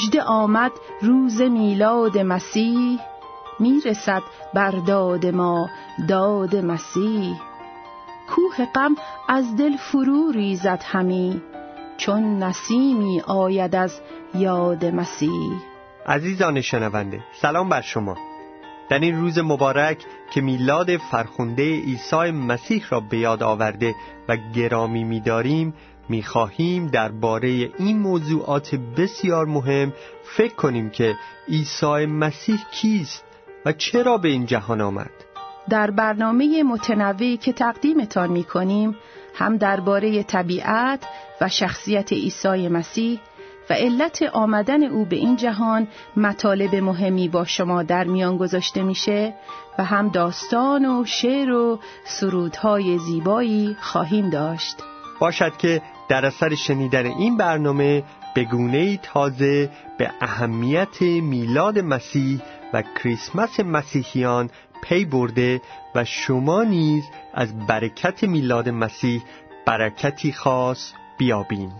مژده آمد روز میلاد مسیح می‌رسد بر داد ما داد مسیح. کوه غم از دل فرو ریزد همی چون نسیمی آید از یاد مسیح. عزیزان شنونده سلام بر شما. در این روز مبارک که میلاد فرخنده عیسی مسیح را به یاد آورده و گرامی می‌داریم می‌خواهیم درباره این موضوعات بسیار مهم فکر کنیم که عیسی مسیح کیست و چرا به این جهان آمد. در برنامه متنوعی که تقدیمتان می کنیم هم درباره طبیعت و شخصیت عیسی مسیح و علت آمدن او به این جهان مطالب مهمی با شما در میان گذاشته میشه و هم داستان و شعر و سرودهای زیبایی خواهیم داشت. باشد که در اثر شنیدن این برنامه به گونه تازه به اهمیت میلاد مسیح و کریسمس مسیحیان پی برده و شما نیز از برکت میلاد مسیح برکتی خاص بیابین.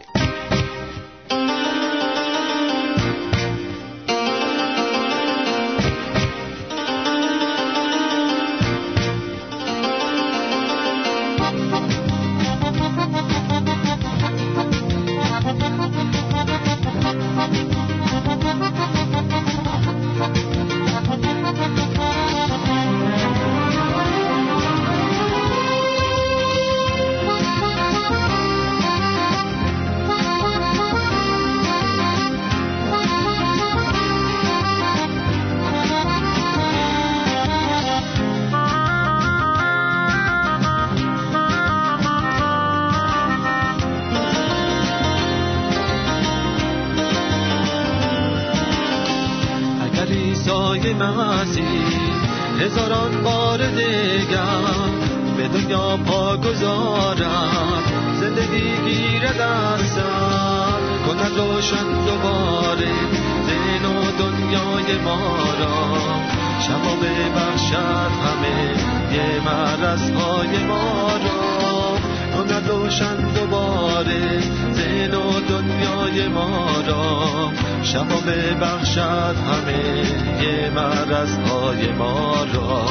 هزاران بار دیگر به دنیا پا گذارد زندگی گیرد از سر کند روشن دوباره. دین و دنیای ما را شما ببخشد همه یه مرز های ما را. کند روشن دوباره دین و دنیای ما را. شما ببخشد همه یه مرز های ما را.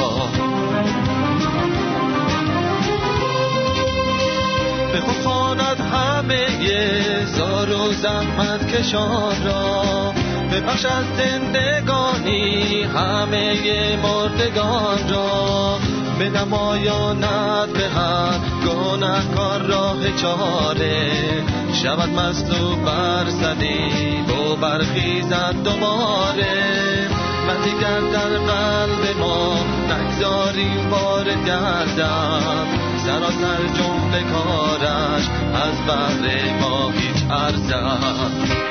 به خواند همه یه زار و زحمت کشان را. ببخش از زندگانی همه مردگان را. به نمایاند به هر گناهکار راه چاره؟ شود مصلوب بر صلیب و برخیزد دوباره. و دیگر در قلب ما نگذاریم بار گردم. سراسر جمله کارش از بحر ما هیچ ارزد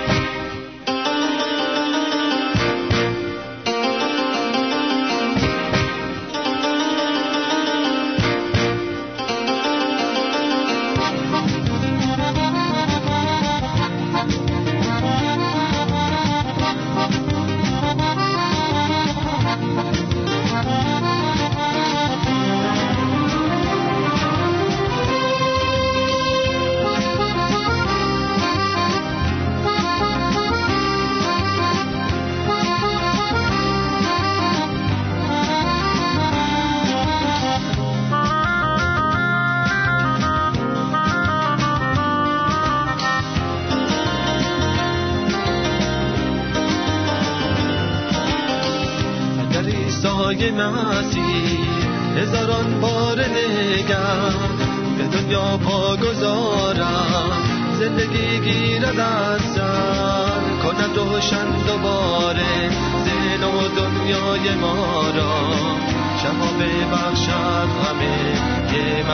روشن دوباره زین و دنیای ما را. شما ببخشد همه یه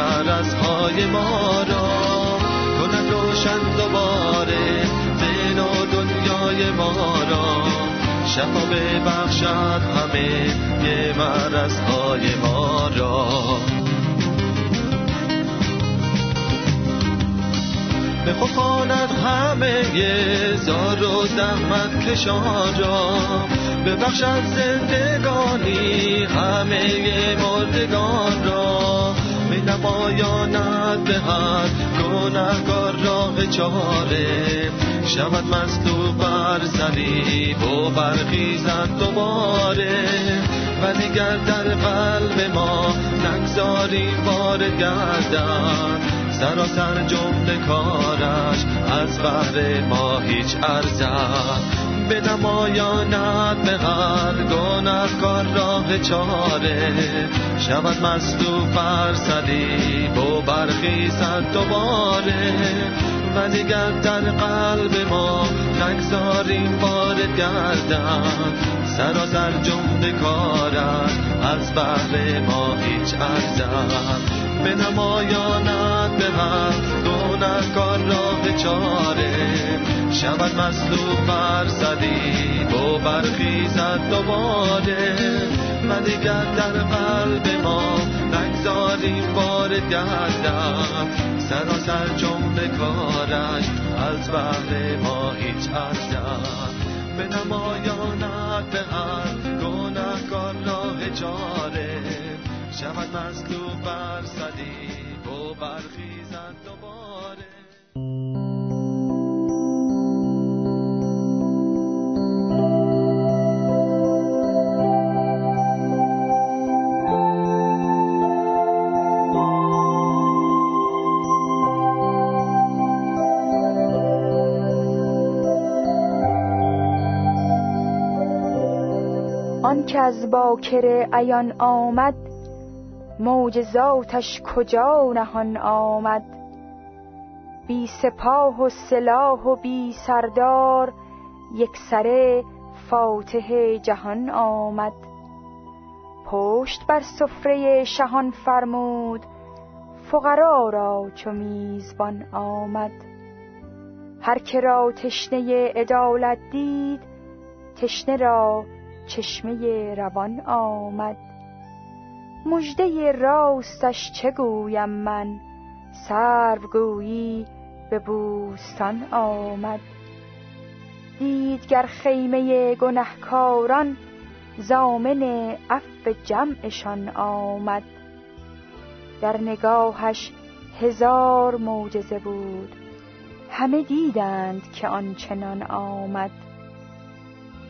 های ما را. کند روشن دوباره زین و دنیای ما را. شفا ببخشد همه یه های ما بخواند همه زار و زحمت کشان را ببخشد زندگانی همه مردگان را می نمایاند به هر گناهکار راه چاره. شود مصلوب بر صلیب و برخیزد دوباره. و دیگر در قلب ما نگذاریم بار گردن سراسر جمله کارش از بحر ما هیچ ارزد به نمایاند به هر کار راه چاره. شود مصلوب بر صلیب و برخیزد دوباره. و دیگر در قلب ما نگذاریم وارد گردن. سراسر جمله کارت از بحر ما هیچ ارزد به نمایاند به هر کار راه چاره. شود مصلوب بر صلیب و برخیزد دوباره. و دیگر در قلب ما نگذاریم وارد گردم سراسر جمله کارش از بحر ما هیچ ارزد به نمایانت به هر گناهکار راه چاره. شود مصلوب بر صلیب و برخیزد دوباره. که از باکر عیان آمد معجزاتش کجا نهان آمد؟ بی سپاه و سلاح و بی سردار یک سره فاتح جهان آمد. پشت بر سفره شهان فرمود فقرا را چو میزبان آمد. هر که را تشنه عدالت دید تشنه را چشمه روان آمد. مژده راستش چه گویم من؟ سرو به بوستان آمد. دیدگر خیمه گنهکاران زامن عفو جمعشان آمد. در نگاهش هزار معجزه بود. همه دیدند که آنچنان آمد.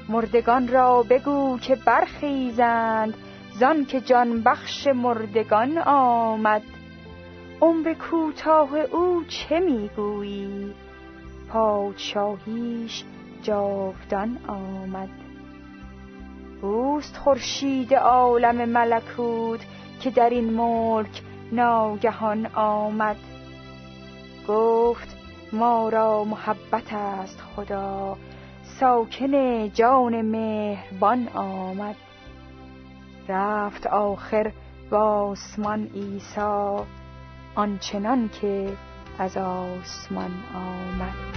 مردگان را بگو که برخیزند زان که جان بخش مردگان آمد. عمر کوتاه او چه می‌گویی؟ پادشاهیش جاودان آمد. اوست خورشید عالم ملکوت که در این ملک ناگهان آمد. گفت ما را محبت است خدا. ساکن جان مهربان آمد. رفت آخر با آسمان عیسی آنچنان که از آسمان آمد.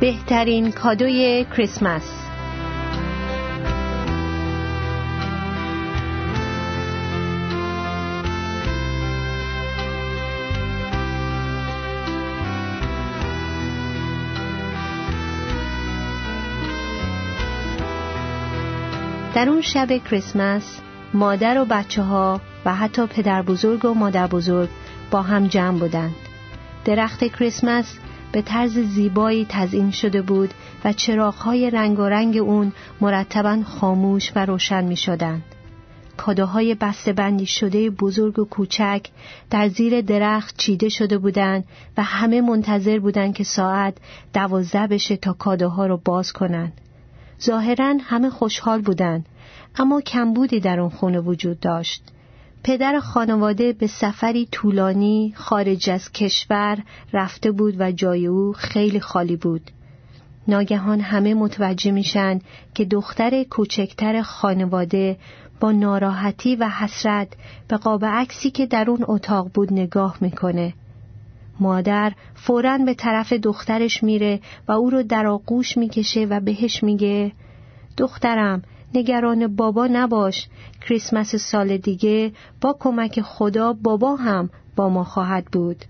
بهترین کادوی کریسمس. در اون شب کریسمس مادر و بچه ها و حتی پدر بزرگ و مادر بزرگ با هم جمع بودند. درخت کریسمس به طرز زیبایی تزئین شده بود و چراغهای رنگ اون مرتبا خاموش و روشن می شدند. کادوهای بندی شده بزرگ و کوچک در زیر درخت چیده شده بودند و همه منتظر بودند که ساعت دوازده بشه تا کادوها رو باز کنند. ظاهرا همه خوشحال بودند اما کمبودی در اون خونه وجود داشت. پدر خانواده به سفری طولانی خارج از کشور رفته بود و جای او خیلی خالی بود. ناگهان همه متوجه میشن که دختر کوچکتر خانواده با ناراحتی و حسرت به قاب عکسی که در اون اتاق بود نگاه می‌کنه. مادر فورا به طرف دخترش میره و او رو در آغوش می‌کشه و بهش میگه دخترم نگران بابا نباش. کریسمس سال دیگه با کمک خدا بابا هم با ما خواهد بود.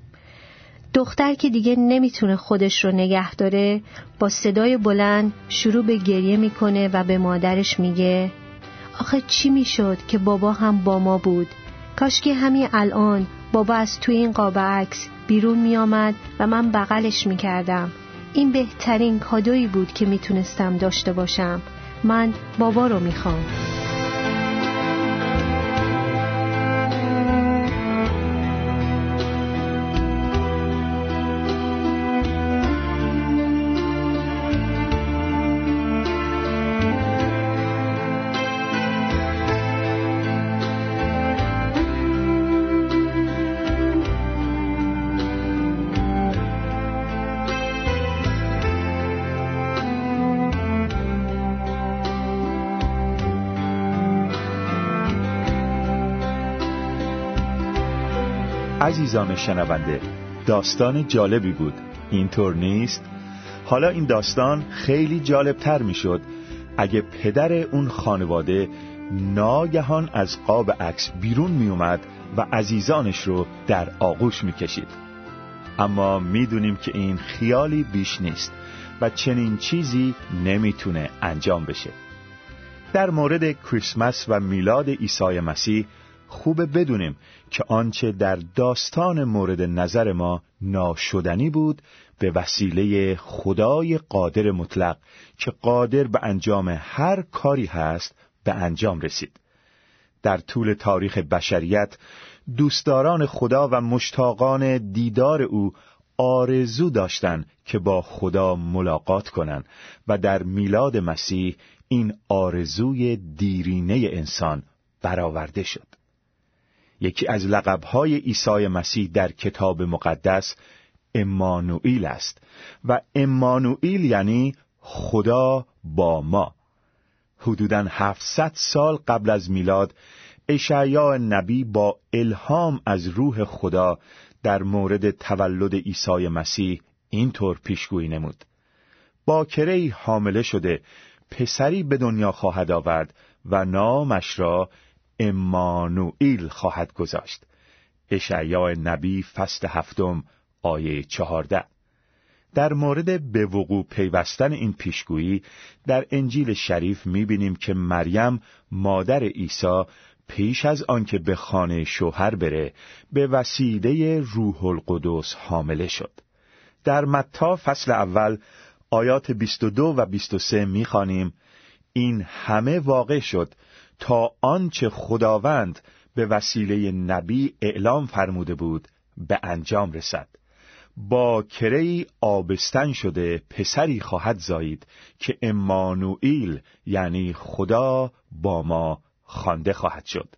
دختر که دیگه نمی‌تونه خودش رو نگه داره با صدای بلند شروع به گریه می‌کنه و به مادرش میگه آخه چی می‌شد که بابا هم با ما بود؟ کاش که همین الان بابا از توی این قاب عکس بیرون میآمد و من بغلش می‌کردم. این بهترین کادویی بود که می‌تونستم داشته باشم. من بابا رو می‌خوام. عزیزان شنونده داستان جالبی بود. اینطور نیست؟ حالا این داستان خیلی جالبتر می‌شد. اگه پدر اون خانواده ناگهان از قاب عکس بیرون میومد و عزیزانش رو در آغوش می‌کشید. اما می‌دونیم که این خیالی بیش نیست و چنین چیزی نمی‌تونه انجام بشه. در مورد کریسمس و میلاد عیسی مسیح خوبه بدونیم که آنچه در داستان مورد نظر ما ناشدنی بود به وسیله خدای قادر مطلق که قادر به انجام هر کاری هست به انجام رسید. در طول تاریخ بشریت دوستداران خدا و مشتاقان دیدار او آرزو داشتند که با خدا ملاقات کنند و در میلاد مسیح این آرزوی دیرینه انسان برآورده شد. یکی از لقبهای عیسی مسیح در کتاب مقدس امانوئیل است و امانوئیل یعنی خدا با ما. حدوداً 700 سال قبل از میلاد اشعیا نبی با الهام از روح خدا در مورد تولد عیسی مسیح اینطور پیشگویی نمود. باکره حامله شده پسری به دنیا خواهد آورد و نامش را امانوئیل خواهد گذاشت. اشعیا نبی فصل هفتم آیه چهارده. در مورد به وقوع پیوستن این پیشگویی در انجیل شریف می‌بینیم که مریم مادر عیسی پیش از آنکه به خانه شوهر بره به وسیله روح القدس حامله شد. در متا فصل اول آیات 22 و 23 می‌خوانیم این همه واقع شد تا آنچه خداوند به وسیله نبی اعلام فرموده بود به انجام رسد. با کری آبستن شده پسری خواهد زایید که امانوئیل یعنی خدا با ما خوانده خواهد شد.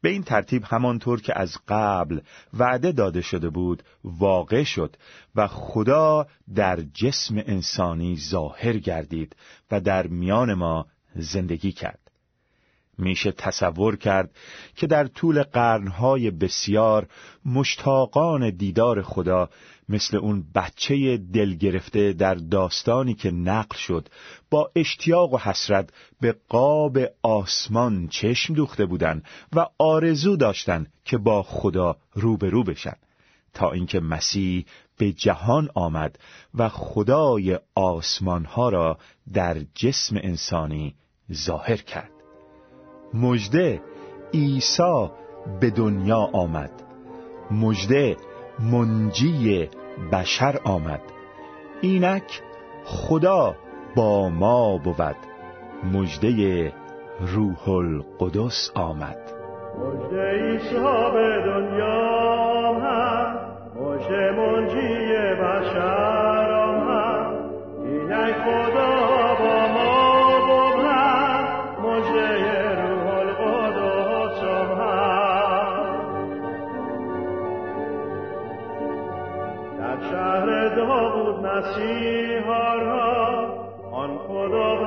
به این ترتیب همانطور که از قبل وعده داده شده بود واقع شد و خدا در جسم انسانی ظاهر گردید و در میان ما زندگی کرد. میشه تصور کرد که در طول قرنهای بسیار مشتاقان دیدار خدا مثل اون بچه دل گرفته در داستانی که نقل شد با اشتیاق و حسرت به قاب آسمان چشم دوخته بودند و آرزو داشتند که با خدا روبرو بشن تا اینکه مسیح به جهان آمد و خدای آسمانها را در جسم انسانی ظاهر کرد. مجده عیسی به دنیا آمد. مجده منجی بشر آمد. اینک خدا با ما بود. مجده روح القدس آمد. مجده عیسی به دنیا آمد. مجده منجی بشر آمد. اینک خدا شهر داود مسیحا را آن خداوند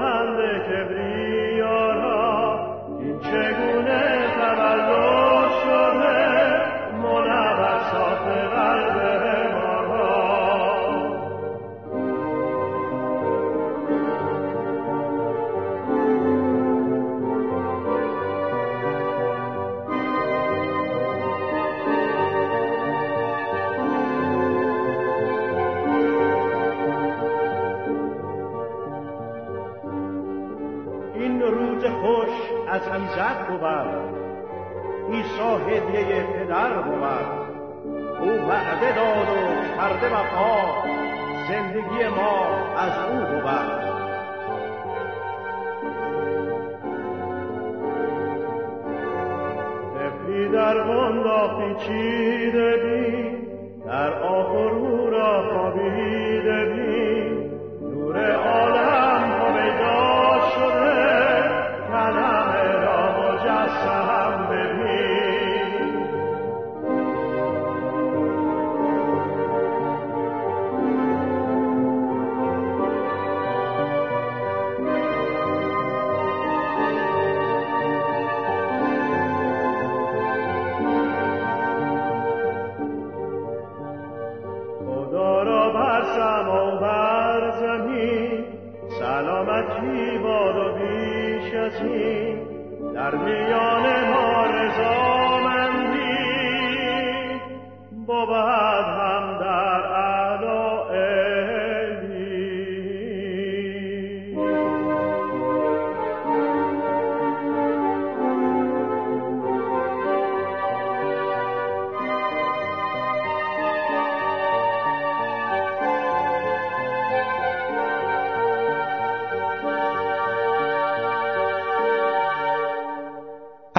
وفا زندگی ما از او بود. طفلی در چیده بی در آخر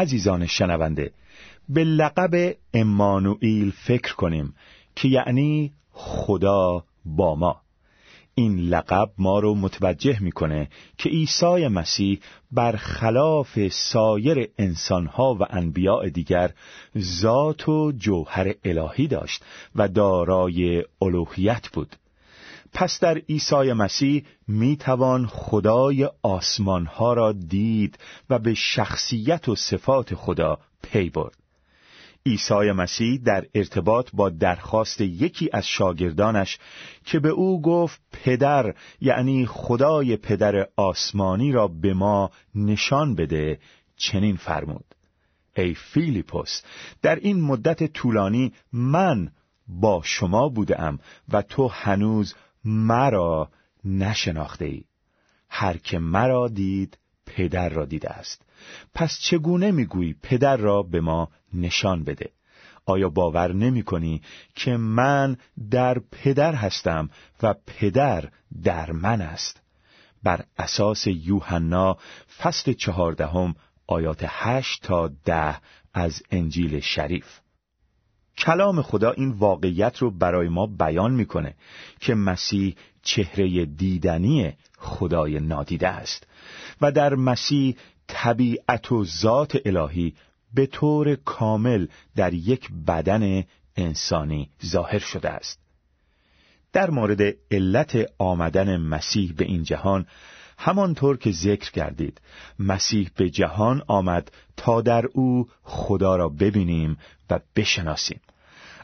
عزیزان شنونده به لقب امانوئیل فکر کنیم که یعنی خدا با ما. این لقب ما رو متوجه می‌کنه که عیسی مسیح برخلاف سایر انسانها و انبیاء دیگر ذات و جوهر الهی داشت و دارای الوهیت بود. پس در عیسی مسیح می توان خدای آسمان ها را دید و به شخصیت و صفات خدا پی برد. عیسی مسیح در ارتباط با درخواست یکی از شاگردانش که به او گفت پدر یعنی خدای پدر آسمانی را به ما نشان بده چنین فرمود ای فیلیپوس در این مدت طولانی من با شما بودم و تو هنوز مرا نشناخته ای هر که مرا دید پدر را دیده است. پس چگونه می‌گویی پدر را به ما نشان بده؟ آیا باور نمی کنی که من در پدر هستم و پدر در من است؟ بر اساس یوحنا فصل چهاردهم آیات هشت تا ده از انجیل شریف. کلام خدا این واقعیت رو برای ما بیان می‌کنه که مسیح چهره دیدنی خدای نادیده است و در مسیح طبیعت و ذات الهی به طور کامل در یک بدن انسانی ظاهر شده است. در مورد علت آمدن مسیح به این جهان همانطور که ذکر کردید مسیح به جهان آمد تا در او خدا را ببینیم و بشناسیم.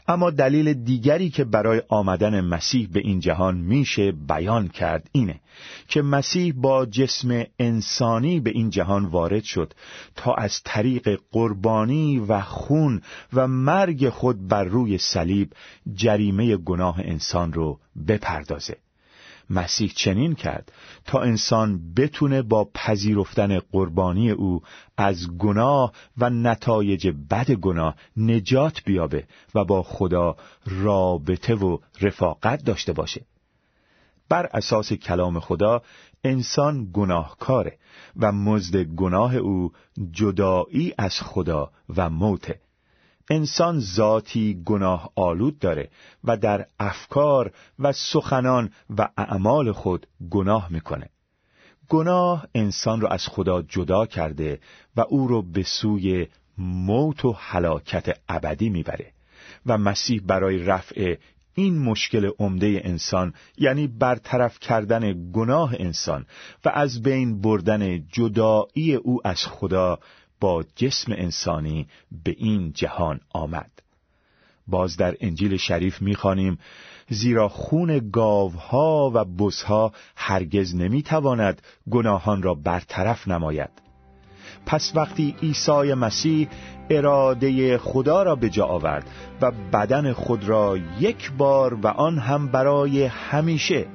اما دلیل دیگری که برای آمدن مسیح به این جهان میشه بیان کرد اینه که مسیح با جسم انسانی به این جهان وارد شد تا از طریق قربانی و خون و مرگ خود بر روی صلیب جریمه گناه انسان رو بپردازه. مسیح چنین کرد تا انسان بتونه با پذیرفتن قربانی او از گناه و نتایج بد گناه نجات بیابه و با خدا رابطه و رفاقت داشته باشه. بر اساس کلام خدا انسان گناهکاره و مزد گناه او جدایی از خدا و موته. انسان ذاتی گناه آلود داره و در افکار و سخنان و اعمال خود گناه می‌کنه. گناه انسان را از خدا جدا کرده و او رو به سوی موت و هلاکت ابدی می‌بره و مسیح برای رفع این مشکل عمده انسان یعنی برطرف کردن گناه انسان و از بین بردن جدایی او از خدا با جسم انسانی به این جهان آمد. باز در انجیل شریف می‌خوانیم زیرا خون گاوها و بزها هرگز نمی‌تواند گناهان را برطرف نماید. پس وقتی عیسی مسیح اراده خدا را به جا آورد و بدن خود را یک بار و آن هم برای همیشه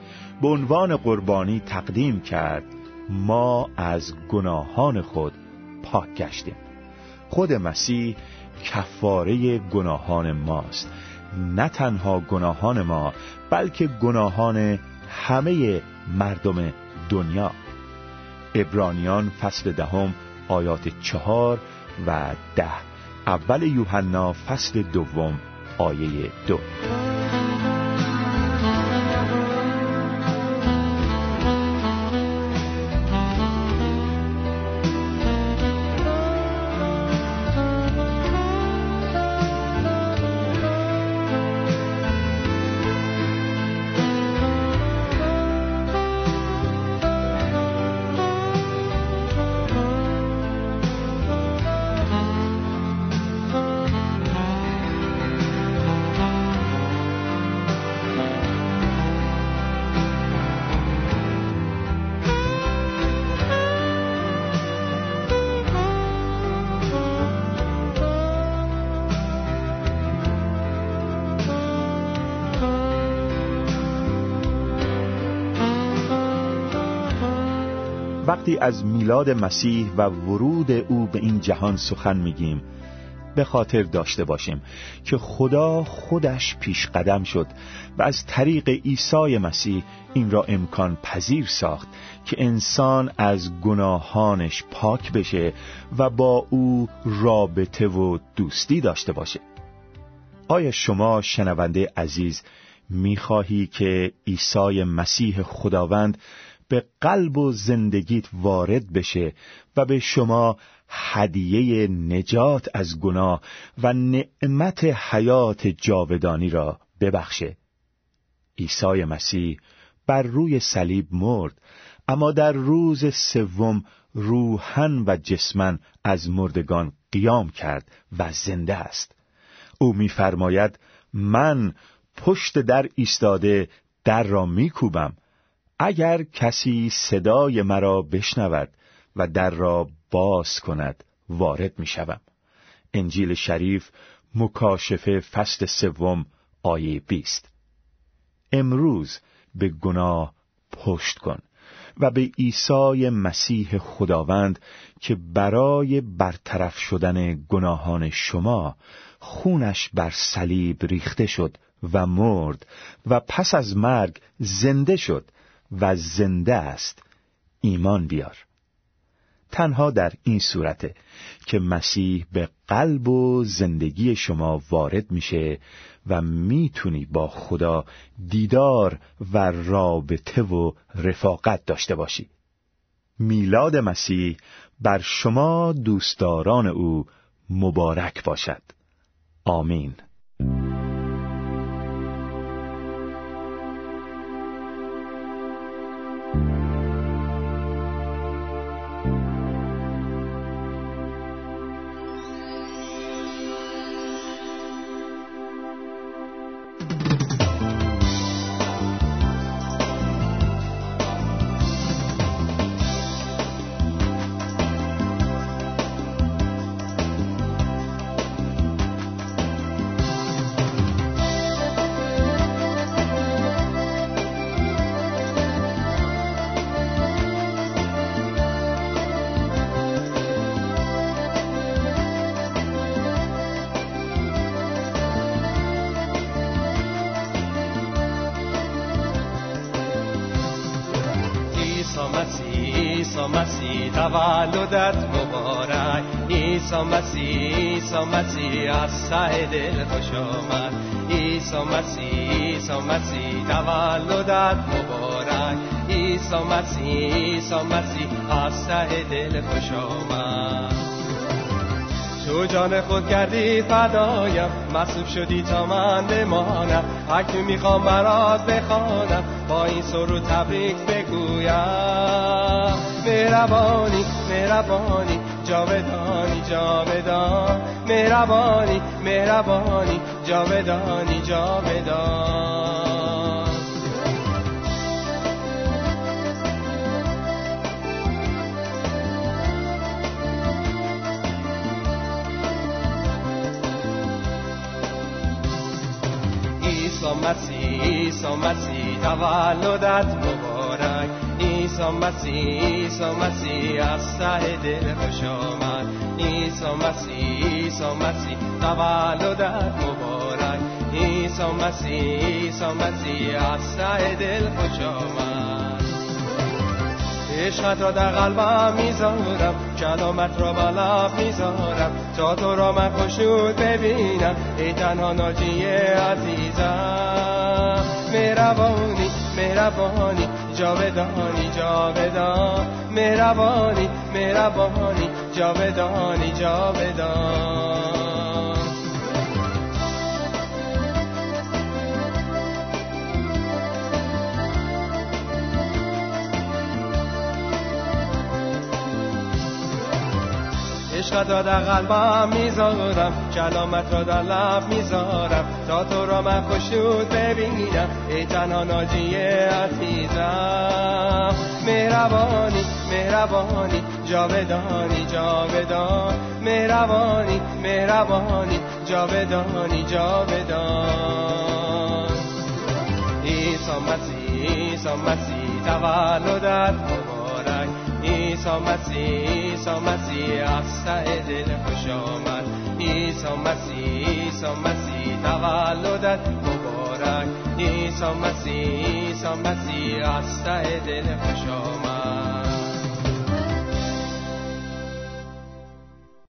به عنوان قربانی تقدیم کرد ما از گناهان خود پاک گشتیم. خود مسیح کفاره گناهان ماست. نه تنها گناهان ما بلکه گناهان همه مردم دنیا. ابرانیان فصل دهم آیات چهار و ده. اول یوحنا فصل دوم آیه دو. وقتی از میلاد مسیح و ورود او به این جهان سخن میگیم به خاطر داشته باشیم که خدا خودش پیش قدم شد و از طریق عیسی مسیح این را امکان پذیر ساخت که انسان از گناهانش پاک بشه و با او رابطه و دوستی داشته باشه. آیا شما شنونده عزیز می‌خواهی که عیسی مسیح خداوند به قلب و زندگیت وارد بشه و به شما هدیه نجات از گناه و نعمت حیات جاودانی را ببخشه. عیسی مسیح بر روی صلیب مرد اما در روز سوم روحن و جسمن از مردگان قیام کرد و زنده است. او میفرماید من پشت در ایستاده در را میکوبم اگر کسی صدای مرا بشنود و در را باز کند وارد می شوم. انجیل شریف مکاشفه فصل سوم آیه بیست امروز به گناه پشت کن و به عیسی مسیح خداوند که برای برطرف شدن گناهان شما خونش بر صلیب ریخته شد و مرد و پس از مرگ زنده شد و زنده است ایمان بیار. تنها در این صورته که مسیح به قلب و زندگی شما وارد میشه و می‌تونی با خدا دیدار و رابطه و رفاقت داشته باشی. میلاد مسیح بر شما دوستداران او مبارک باشد. آمین. تولدت مبارک. ایسا مسیح ایسا مسیح از سه دل خوش آمد. ایسا مسیح ایسا مسیح تولدت مبارک. ایسا مسیح ایسا مسیح از سه دل خوش آمد. تو جان خود کردی فدایم. مصوب شدی تا من بمانم. اکنون می‌خوام برات بخوانم. با این سرو تبریک بگویم. مهربانی مهربانی جاودانی جاودان. مهربانی مهربانی جاودانی جاودان. عیسی مسیح عیسی مسیح تولدت مبارک عیسی مسیح عیسی مسیح از ته دل خوش آمد. عیسی مسیح عیسی مسیح تولدت مبارک. عیسی مسیح عیسی مسیح از ته دل خوش آمد. عشقت را در قلبم می‌ذارم کلامت را بلب می‌ذارم. تا تو را من خوشود ببینم ای تنها ناجی عزیزم. مهربانی مهربانی. جاودانی جاودان مهربانی مهربانی جاودانی جاودان عشقت را در قلبم می‌ذارم کلامت را در لب می‌ذارم. تا تو را من خوشود ببینم ای تنها ناجی عزیزم. مهربانی مهربانی جاودانی جاودان. مهربانی مهربانی جاودانی جاودان. عیسی مسیح عیسی مسیح تولدت مبارک عیسی مسیح عیسی مسیح ته دل خوش آمد. عیسی مسیح عیسی مسیح تولدت مبارک. عیسی مسیح عیسی مسیح دل خوش آمد.